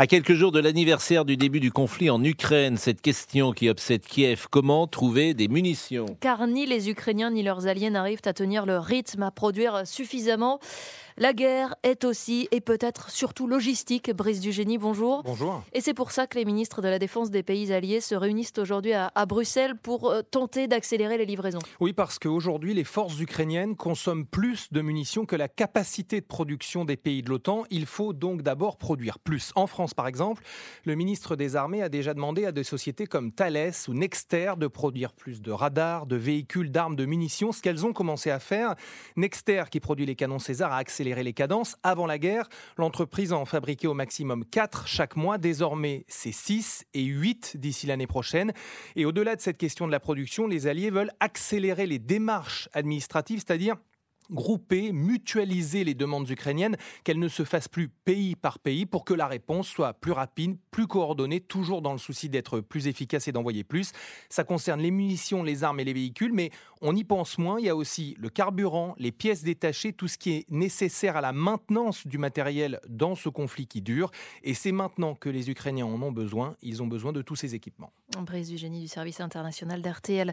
À quelques jours de l'anniversaire du début du conflit en Ukraine, cette question qui obsède Kiev, comment trouver des munitions? Car ni les Ukrainiens ni leurs alliés n'arrivent à tenir le rythme, à produire suffisamment. La guerre est aussi et peut-être surtout logistique. Brice Dugénie, bonjour. Bonjour. Et c'est pour ça que les ministres de la Défense des pays alliés se réunissent aujourd'hui à, à, Bruxelles pour euh, tenter d'accélérer les livraisons. Oui, parce qu'aujourd'hui, les forces ukrainiennes consomment plus de munitions que la capacité de production des pays de l'OTAN. Il faut donc d'abord produire plus. En France, par exemple, le ministre des Armées a déjà demandé à des sociétés comme Thales ou Nexter de produire plus de radars, de véhicules, d'armes, de munitions, ce qu'elles ont commencé à faire. Nexter, qui produit les canons César, a accéléré les cadences. Avant la guerre, l'entreprise en fabriquait au maximum 4 chaque mois. Désormais, c'est 6 et 8 d'ici l'année prochaine. Et au-delà de cette question de la production, les Alliés veulent accélérer les démarches administratives, c'est-à-dire grouper, mutualiser les demandes ukrainiennes, qu'elles ne se fassent plus pays par pays pour que la réponse soit plus rapide, plus coordonnée, toujours dans le souci d'être plus efficace et d'envoyer plus. Ça concerne les munitions, les armes et les véhicules, mais on y pense moins. Il y a aussi le carburant, les pièces détachées, tout ce qui est nécessaire à la maintenance du matériel dans ce conflit qui dure. Et c'est maintenant que les Ukrainiens en ont besoin. Ils ont besoin de tous ces équipements. Brice du génie du service international d'RTL.